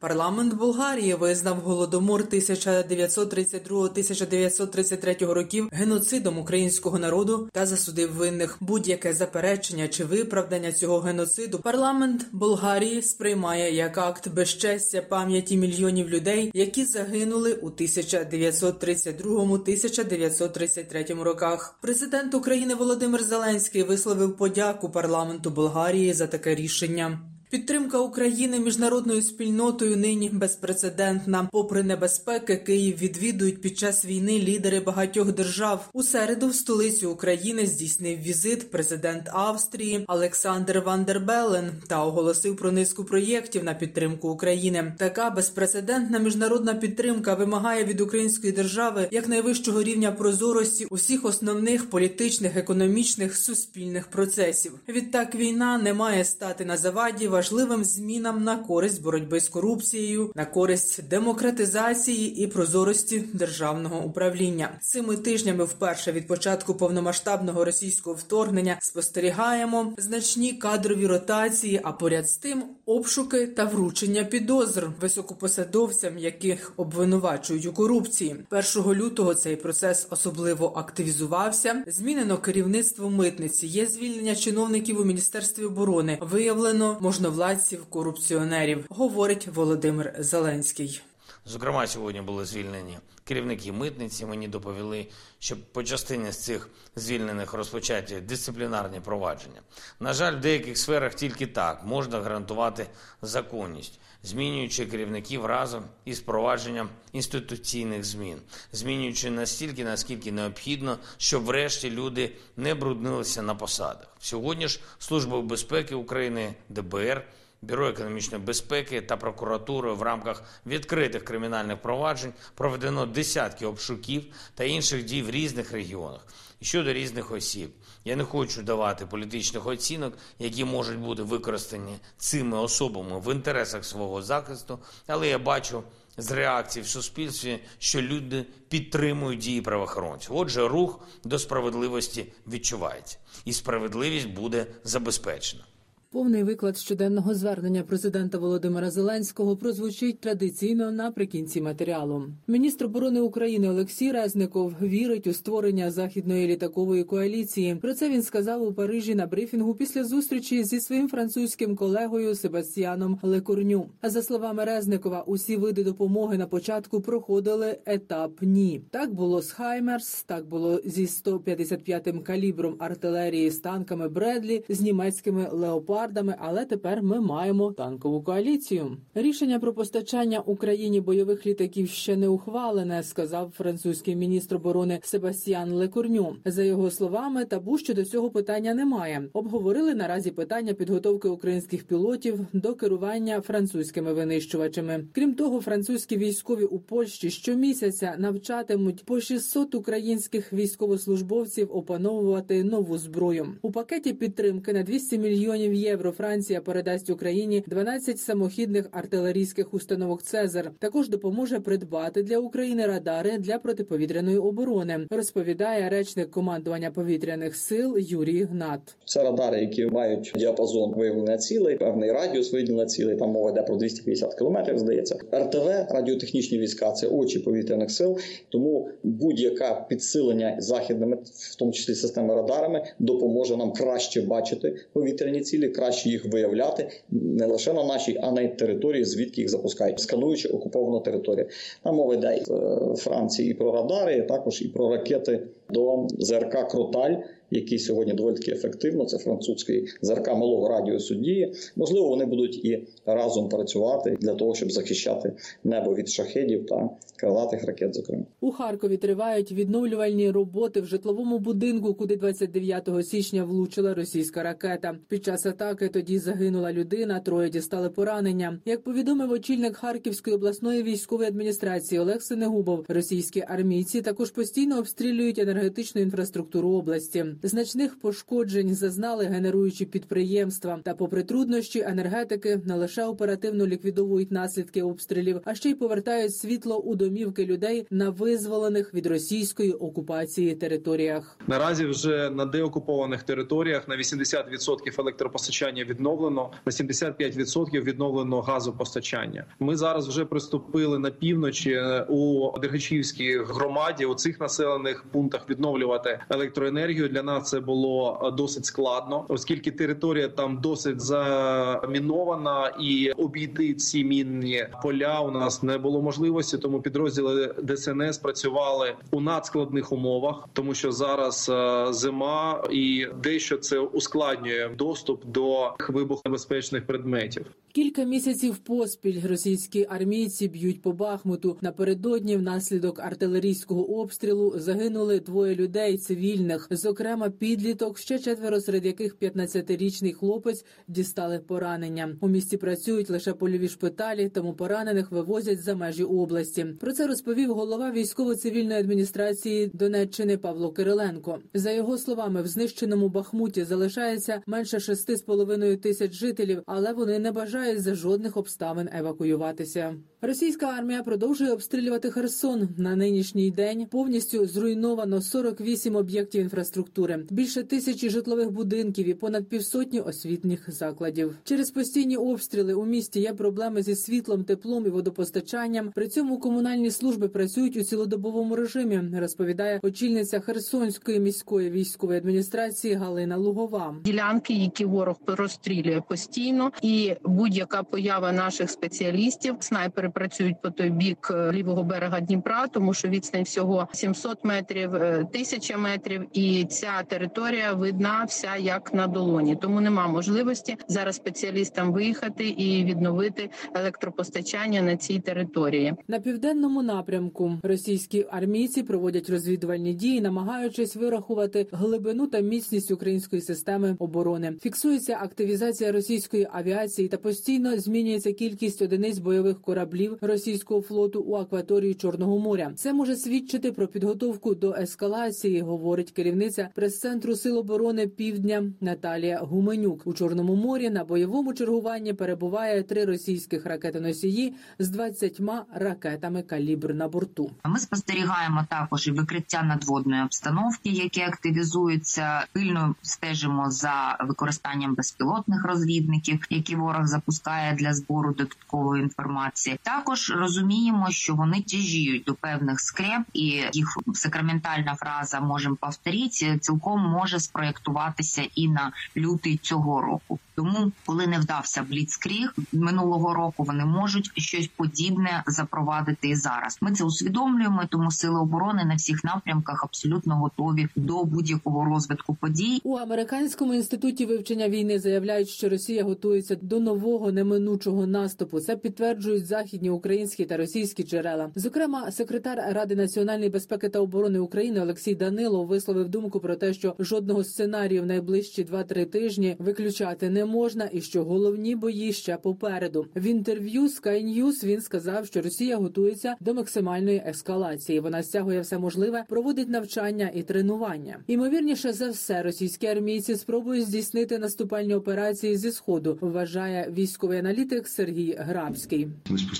Парламент Болгарії визнав голодомор 1932-1933 років геноцидом українського народу та засудив винних будь-яке заперечення чи виправдання цього геноциду. Парламент Болгарії сприймає як акт безчестя пам'яті мільйонів людей, які загинули у 1932-1933 роках. Президент України Володимир Зеленський висловив подяку парламенту Болгарії за таке рішення. Підтримка України міжнародною спільнотою нині безпрецедентна. Попри небезпеки, Київ відвідують під час війни лідери багатьох держав. У середу в столицю України здійснив візит президент Австрії Олександр Вандербелен та оголосив про низку проєктів на підтримку України. Така безпрецедентна міжнародна підтримка вимагає від української держави як найвищого рівня прозорості усіх основних політичних, економічних суспільних процесів. Відтак війна не має стати на заваді важливим змінам на користь боротьби з корупцією, на користь демократизації і прозорості державного управління. Цими тижнями, вперше від початку повномасштабного російського вторгнення, спостерігаємо значні кадрові ротації, а поряд з тим обшуки та вручення підозр високопосадовцям, яких обвинувачують у корупції. 1 лютого цей процес особливо активізувався. Змінено керівництво митниці. Є звільнення чиновників у міністерстві оборони. Виявлено можновладців корупціонерів, говорить Володимир Зеленський. Зокрема, сьогодні були звільнені керівники митниці. Мені доповіли, що по частині з цих звільнених розпочаті дисциплінарні провадження. На жаль, в деяких сферах тільки так можна гарантувати законність, змінюючи керівників разом із провадженням інституційних змін, змінюючи настільки, наскільки необхідно, щоб врешті люди не бруднилися на посадах. Сьогодні ж служба безпеки України ДБР. Бюро економічної безпеки та прокуратури в рамках відкритих кримінальних проваджень проведено десятки обшуків та інших дій в різних регіонах. Щодо різних осіб, я не хочу давати політичних оцінок, які можуть бути використані цими особами в інтересах свого захисту, але я бачу з реакцій в суспільстві, що люди підтримують дії правоохоронців. Отже, рух до справедливості відчувається, і справедливість буде забезпечена. Повний виклад щоденного звернення президента Володимира Зеленського прозвучить традиційно наприкінці матеріалу. Міністр оборони України Олексій Резников вірить у створення західної літакової коаліції. Про це він сказав у Парижі на брифінгу після зустрічі зі своїм французьким колегою Себастьяном Лекурню. За словами Резникова, усі види допомоги на початку проходили етап ні. Так було з Хаймерс, так було зі 155-м калібром артилерії з танками Бредлі, з німецькими леопардами леопардами, але тепер ми маємо танкову коаліцію. Рішення про постачання Україні бойових літаків ще не ухвалене, сказав французький міністр оборони Себастьян Лекурню. За його словами, табу щодо цього питання немає. Обговорили наразі питання підготовки українських пілотів до керування французькими винищувачами. Крім того, французькі військові у Польщі щомісяця навчатимуть по 600 українських військовослужбовців опановувати нову зброю у пакеті підтримки на 200 мільйонів євро євро Франція передасть Україні 12 самохідних артилерійських установок Цезар. Також допоможе придбати для України радари для протиповітряної оборони. Розповідає речник командування повітряних сил Юрій Гнат. Це радари, які мають діапазон виявлення цілей, певний радіус виділення цілей. Там мова йде про 250 кілометрів. Здається, РТВ радіотехнічні війська це очі повітряних сил. Тому будь-яке підсилення західними, в тому числі системи радарами, допоможе нам краще бачити повітряні цілі краще їх виявляти не лише на нашій, а на території, звідки їх запускають, скануючи окуповану територію. Там мова йде Франції і про радари, і також і про ракети до ЗРК Кроталь який сьогодні доволі таки ефективно. Це французький ЗРК малого радіусу дії. Можливо, вони будуть і разом працювати для того, щоб захищати небо від шахедів та крилатих ракет. Зокрема, у Харкові тривають відновлювальні роботи в житловому будинку, куди 29 січня влучила російська ракета. Під час атаки тоді загинула людина, троє дістали поранення. Як повідомив очільник Харківської обласної військової адміністрації Олег Синегубов, російські армійці також постійно обстрілюють енергетичну інфраструктуру області. Значних пошкоджень зазнали генеруючі підприємства. Та, попри труднощі, енергетики не лише оперативно ліквідовують наслідки обстрілів, а ще й повертають світло у домівки людей на визволених від російської окупації територіях. Наразі вже на деокупованих територіях на 80% електропостачання відновлено, на 75% відновлено газопостачання. Ми зараз вже приступили на півночі е, у Дергачівській громаді. У цих населених пунктах відновлювати електроенергію для нас це було е, досить складно, оскільки територія там досить замінована, і обійти ці мінні поля у нас не було можливості. Тому підрозділи ДСНС працювали у надскладних умовах, тому що зараз е, зима і дещо це ускладнює доступ до вибухонебезпечних предметів. Кілька місяців поспіль російські армійці б'ють по Бахмуту. Напередодні внаслідок артилерійського обстрілу загинули двоє людей цивільних, зокрема підліток, ще четверо, серед яких 15-річний хлопець дістали поранення. У місті працюють лише польові шпиталі, тому поранених вивозять за межі області. Про це розповів голова військово-цивільної адміністрації Донеччини Павло Кириленко. За його словами, в знищеному Бахмуті залишається менше 6,5 тисяч жителів, але вони не бажають за жодних обставин евакуюватися. Російська армія продовжує обстрілювати Херсон. На нинішній день повністю зруйновано 48 об'єктів інфраструктури, більше тисячі житлових будинків і понад півсотні освітніх закладів. Через постійні обстріли у місті є проблеми зі світлом, теплом і водопостачанням. При цьому комунальні служби працюють у цілодобовому режимі. Розповідає очільниця Херсонської міської військової адміністрації Галина Лугова. Ділянки, які ворог розстрілює постійно, і будь-яка поява наших спеціалістів, снайпери працюють по той бік е, лівого берега Дніпра, тому що відстань всього 700 метрів, е, 1000 метрів, і ця територія видна вся як на долоні. Тому нема можливості зараз спеціалістам виїхати і відновити електропостачання на цій території. На південному напрямку російські армійці проводять розвідувальні дії, намагаючись вирахувати глибину та міцність української системи оборони. Фіксується активізація російської авіації та постійно змінюється кількість одиниць бойових кораблів російського флоту у акваторії Чорного моря. Це може свідчити про підготовку до ескалації, говорить керівниця прес-центру Сил оборони Півдня Наталія Гуменюк. У Чорному морі на бойовому чергуванні перебуває три російських ракетоносії з 20 ракетами калібр на борту. Ми спостерігаємо також і викриття надводної обстановки, які активізуються. Пильно стежимо за використанням безпілотних розвідників, які ворог запускає для збору додаткової інформації. Також розуміємо, що вони тяжіють до певних скреп, і їх сакраментальна фраза можемо повторити, цілком може спроєктуватися і на лютий цього року. Тому, коли не вдався бліцкріг минулого року, вони можуть щось подібне запровадити і зараз. Ми це усвідомлюємо, тому сили оборони на всіх напрямках абсолютно готові до будь-якого розвитку подій. У американському інституті вивчення війни заявляють, що Росія готується до нового неминучого наступу. Це підтверджують західні українські та російські джерела. Зокрема, секретар Ради національної безпеки та оборони України Олексій Данилов висловив думку про те, що жодного сценарію в найближчі 2-3 тижні виключати не можна, і що головні бої ще попереду. В інтерв'ю Sky News він сказав, що Росія готується до максимальної ескалації. Вона стягує все можливе, проводить навчання і тренування. Імовірніше за все, російські армійці спробують здійснити наступальні операції зі сходу. Вважає військовий аналітик Сергій Грабський.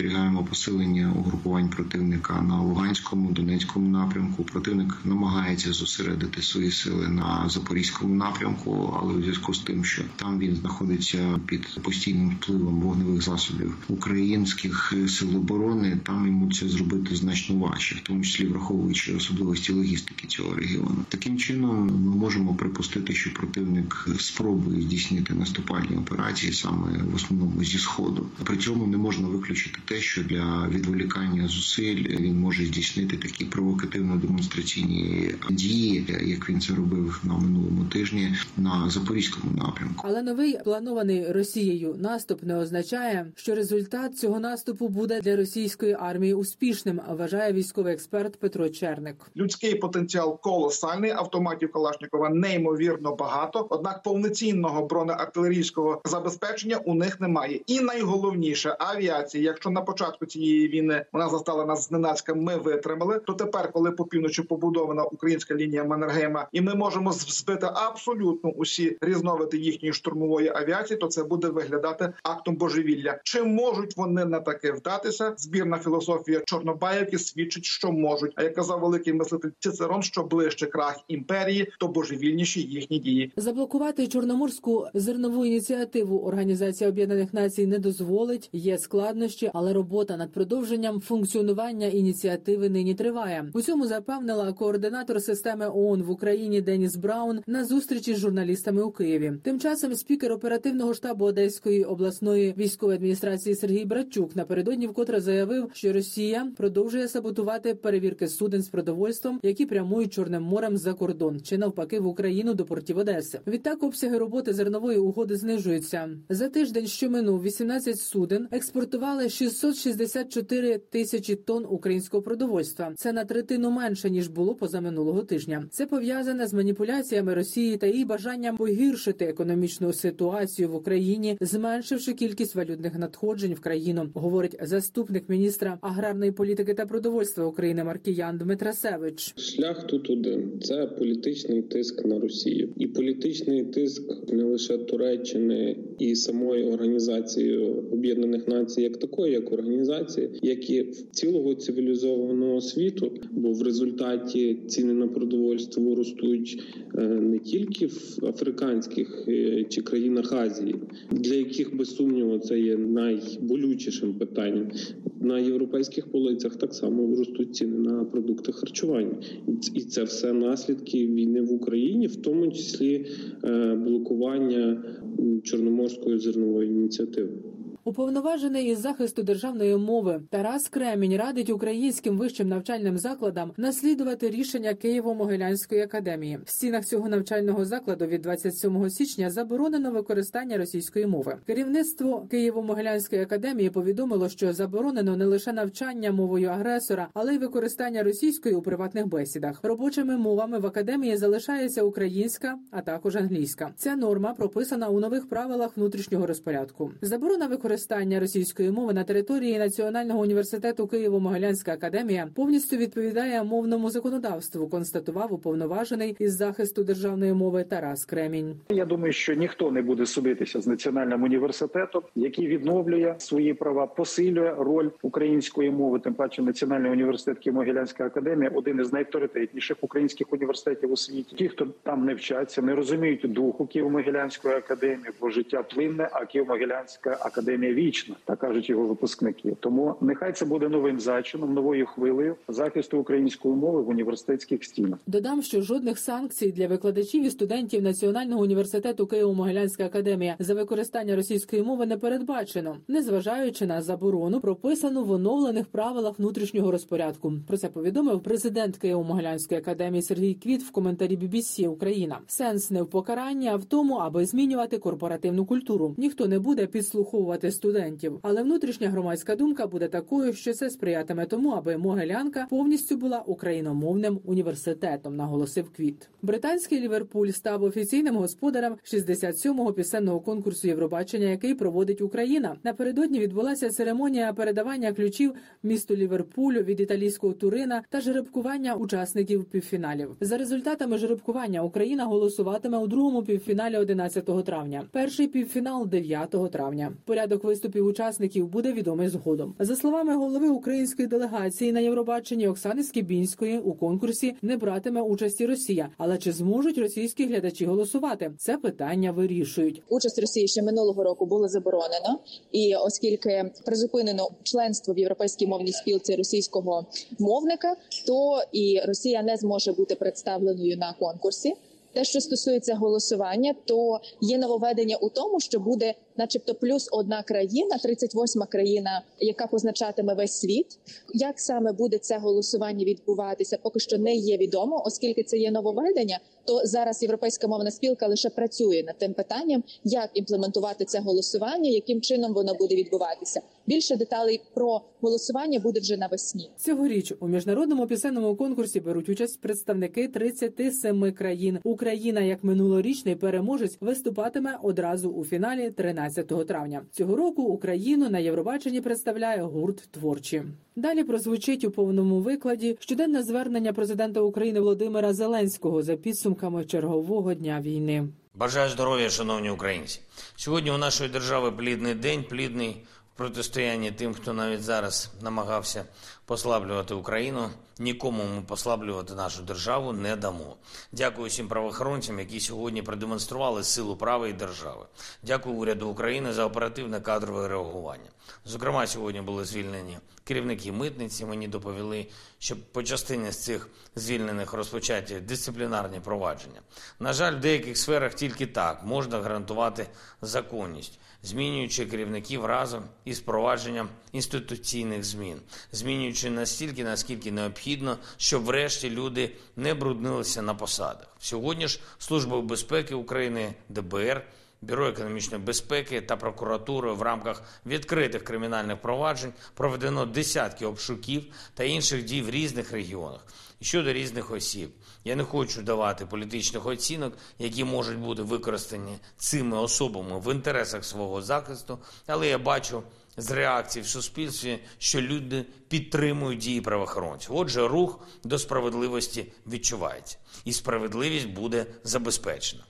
Спостерігаємо посилення угрупувань противника на Луганському, Донецькому напрямку. Противник намагається зосередити свої сили на запорізькому напрямку, але у зв'язку з тим, що там він знаходиться під постійним впливом вогневих засобів українських сил оборони, там йому це зробити значно важче, в тому числі враховуючи особливості логістики цього регіону. Таким чином ми можемо припустити, що противник спробує здійснити наступальні операції саме в основному зі сходу. При цьому не можна виключити те, що для відволікання зусиль він може здійснити такі провокативно-демонстраційні дії, як він це робив на минулому тижні на запорізькому напрямку. Але новий планований Росією наступ не означає, що результат цього наступу буде для російської армії успішним. Вважає військовий експерт Петро Черник. Людський потенціал колосальний, автоматів Калашникова неймовірно багато. Однак повноцінного бронеартилерійського забезпечення у них немає. І найголовніше авіації, якщо на на початку цієї війни вона застала нас зненацька. Ми витримали. То тепер, коли по півночі побудована українська лінія Маннергейма, і ми можемо збити абсолютно усі різновиди їхньої штурмової авіації, то це буде виглядати актом божевілля. Чи можуть вони на таке вдатися? Збірна філософія Чорнобаївки свідчить, що можуть. А як казав великий мислитель Цицерон, що ближче крах імперії, то божевільніші їхні дії. Заблокувати чорноморську зернову ініціативу Організація Об'єднаних Націй не дозволить. Є складнощі, але робота над продовженням функціонування ініціативи нині триває. У цьому запевнила координатор системи ООН в Україні Деніс Браун на зустрічі з журналістами у Києві. Тим часом спікер оперативного штабу Одеської обласної військової адміністрації Сергій Братчук напередодні вкотре заявив, що Росія продовжує саботувати перевірки суден з продовольством, які прямують чорним морем за кордон чи навпаки в Україну до портів Одеси. Відтак обсяги роботи зернової угоди знижуються за тиждень, що минув 18 суден експортували 664 тисячі тонн українського продовольства. Це на третину менше ніж було позаминулого тижня. Це пов'язане з маніпуляціями Росії та її бажанням погіршити економічну ситуацію в Україні, зменшивши кількість валютних надходжень в країну, говорить заступник міністра аграрної політики та продовольства України Маркіян Дмитрасевич. Шлях тут один це політичний тиск на Росію, і політичний тиск не лише Туреччини і самої організації Об'єднаних Націй, як такої, як організації, як і цілого цивілізованого світу. Бо в результаті ціни на продовольство ростуть е, не тільки в африканських е, чи країнах Азії, для яких без сумніву це є найболючішим питанням. На європейських полицях так само ростуть ціни на продукти харчування, і це все наслідки війни в Україні, в тому числі е, блокування чорноморської зернової ініціативи. Уповноважений із захисту державної мови Тарас Кремінь радить українським вищим навчальним закладам наслідувати рішення Києво-Могилянської академії. В стінах цього навчального закладу від 27 січня заборонено використання російської мови. Керівництво Києво-Могилянської академії повідомило, що заборонено не лише навчання мовою агресора, але й використання російської у приватних бесідах. Робочими мовами в академії залишається українська, а також англійська. Ця норма прописана у нових правилах внутрішнього розпорядку. Заборона використання використання російської мови на території Національного університету Києво-Могилянська академія повністю відповідає мовному законодавству. Констатував уповноважений із захисту державної мови Тарас Кремінь. Я думаю, що ніхто не буде судитися з національним університетом, який відновлює свої права, посилює роль української мови. Тим паче, Національний університет Києво-Могилянська академія один із найавторитетніших українських університетів у світі. Ті, хто там не вчаться, не розуміють духу Києво-Могилянської академії, бо життя плинне, а Києво-Могилянська академія вічна, так кажуть його випускники. Тому нехай це буде новим зачином, новою хвилею захисту української мови в університетських стінах. Додам, що жодних санкцій для викладачів і студентів Національного університету Києво-Могилянська академія за використання російської мови не передбачено, незважаючи на заборону, прописану в оновлених правилах внутрішнього розпорядку. Про це повідомив президент Києво-Могилянської академії Сергій Квіт в коментарі BBC Україна. Сенс не в покаранні, а в тому, аби змінювати корпоративну культуру. Ніхто не буде підслуховувати студентів. Але внутрішня громадська думка буде такою, що це сприятиме тому, аби Могилянка повністю була україномовним університетом. Наголосив Квіт. Британський Ліверпуль став офіційним господарем 67-го пісенного конкурсу Євробачення, який проводить Україна. Напередодні відбулася церемонія передавання ключів місту Ліверпулю від італійського Турина та жеребкування учасників півфіналів. За результатами жеребкування Україна голосуватиме у другому півфіналі 11 травня. Перший півфінал 9 травня. Порядок виступів учасників буде відомий згодом. За словами голови української делегації на Євробаченні Оксани Скібінської у конкурсі не братиме участі Росія. Але чи зможуть російські глядачі голосувати? Це питання вирішують. Участь Росії ще минулого року було заборонено, і оскільки призупинено членство в європейській мовній спілці російського мовника, то і Росія не зможе бути представленою на конкурсі. Те, що стосується голосування, то є нововведення у тому, що буде, начебто, плюс одна країна, 38-ма країна, яка позначатиме весь світ. Як саме буде це голосування відбуватися, поки що не є відомо, оскільки це є нововведення, то зараз європейська мовна спілка лише працює над тим питанням, як імплементувати це голосування, яким чином воно буде відбуватися. Більше деталей про голосування буде вже навесні. Цьогоріч у міжнародному пісенному конкурсі беруть участь представники 37 країн. Україна, як минулорічний переможець, виступатиме одразу у фіналі 13 травня. Цього року Україну на Євробаченні представляє гурт творчі. Далі прозвучить у повному викладі щоденне звернення президента України Володимира Зеленського за підсумками чергового дня війни. Бажаю здоров'я, шановні українці. Сьогодні у нашої держави плідний день, плідний протистоянні тим, хто навіть зараз намагався послаблювати Україну. Нікому ми послаблювати нашу державу не дамо. Дякую всім правоохоронцям, які сьогодні продемонстрували силу права і держави. Дякую уряду України за оперативне кадрове реагування. Зокрема, сьогодні були звільнені керівники митниці. Мені доповіли, що по частині з цих звільнених розпочаті дисциплінарні провадження. На жаль, в деяких сферах тільки так можна гарантувати законність, змінюючи керівників разом із провадженням інституційних змін, змінюючи настільки, наскільки необхідно, щоб врешті люди не бруднилися на посадах. Сьогодні ж Служба безпеки України ДБР. Бюро економічної безпеки та прокуратури в рамках відкритих кримінальних проваджень проведено десятки обшуків та інших дій в різних регіонах щодо різних осіб. Я не хочу давати політичних оцінок, які можуть бути використані цими особами в інтересах свого захисту, але я бачу з реакцій в суспільстві, що люди підтримують дії правоохоронців. Отже, рух до справедливості відчувається, і справедливість буде забезпечена.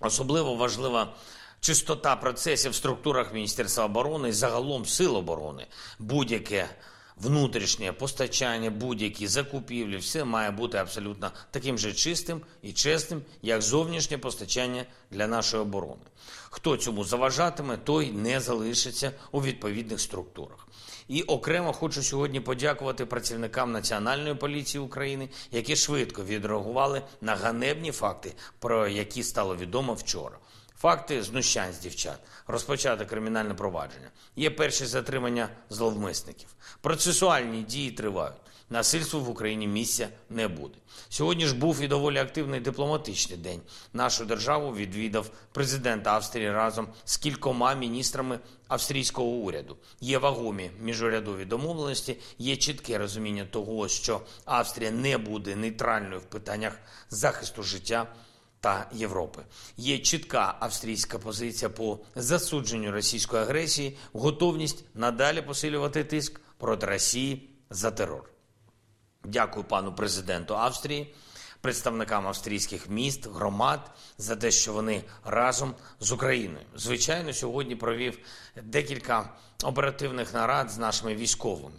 Особливо важлива чистота процесів в структурах Міністерства оборони і загалом сил оборони. Будь-яке внутрішнє постачання, будь-які закупівлі, все має бути абсолютно таким же чистим і чесним, як зовнішнє постачання для нашої оборони. Хто цьому заважатиме, той не залишиться у відповідних структурах. І окремо хочу сьогодні подякувати працівникам Національної поліції України, які швидко відреагували на ганебні факти, про які стало відомо вчора. Факти знущань з дівчат, розпочати кримінальне провадження. Є перші затримання зловмисників. Процесуальні дії тривають. Насильству в Україні місця не буде. Сьогодні ж був і доволі активний дипломатичний день. Нашу державу відвідав президент Австрії разом з кількома міністрами австрійського уряду. Є вагомі міжурядові домовленості, є чітке розуміння того, що Австрія не буде нейтральною в питаннях захисту життя та Європи. Є чітка австрійська позиція по засудженню російської агресії, готовність надалі посилювати тиск проти Росії за терор. Дякую пану президенту Австрії, представникам австрійських міст, громад за те, що вони разом з Україною. Звичайно, сьогодні провів декілька оперативних нарад з нашими військовими.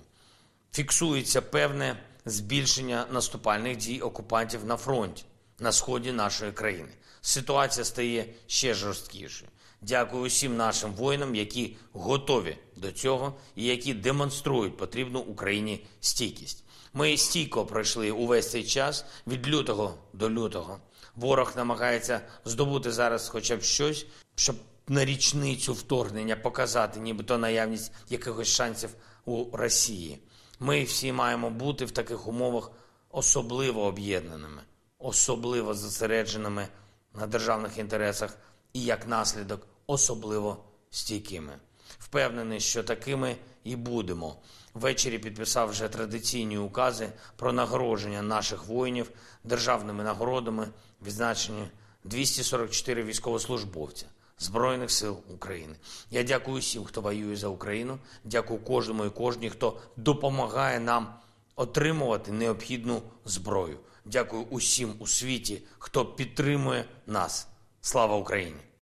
Фіксується певне збільшення наступальних дій окупантів на фронті на сході нашої країни. Ситуація стає ще жорсткішою. Дякую усім нашим воїнам, які готові до цього і які демонструють потрібну Україні стійкість. Ми стійко пройшли увесь цей час від лютого до лютого. Ворог намагається здобути зараз, хоча б щось, щоб на річницю вторгнення показати, нібито наявність якихось шансів у Росії. Ми всі маємо бути в таких умовах особливо об'єднаними особливо зосередженими на державних інтересах і як наслідок особливо стійкими. Впевнений, що такими і будемо. Ввечері підписав вже традиційні укази про нагородження наших воїнів державними нагородами, відзначені 244 військовослужбовця Збройних сил України. Я дякую всім, хто воює за Україну. Дякую кожному і кожній, хто допомагає нам отримувати необхідну зброю. Дякую усім у світі, хто підтримує нас. Слава Україні!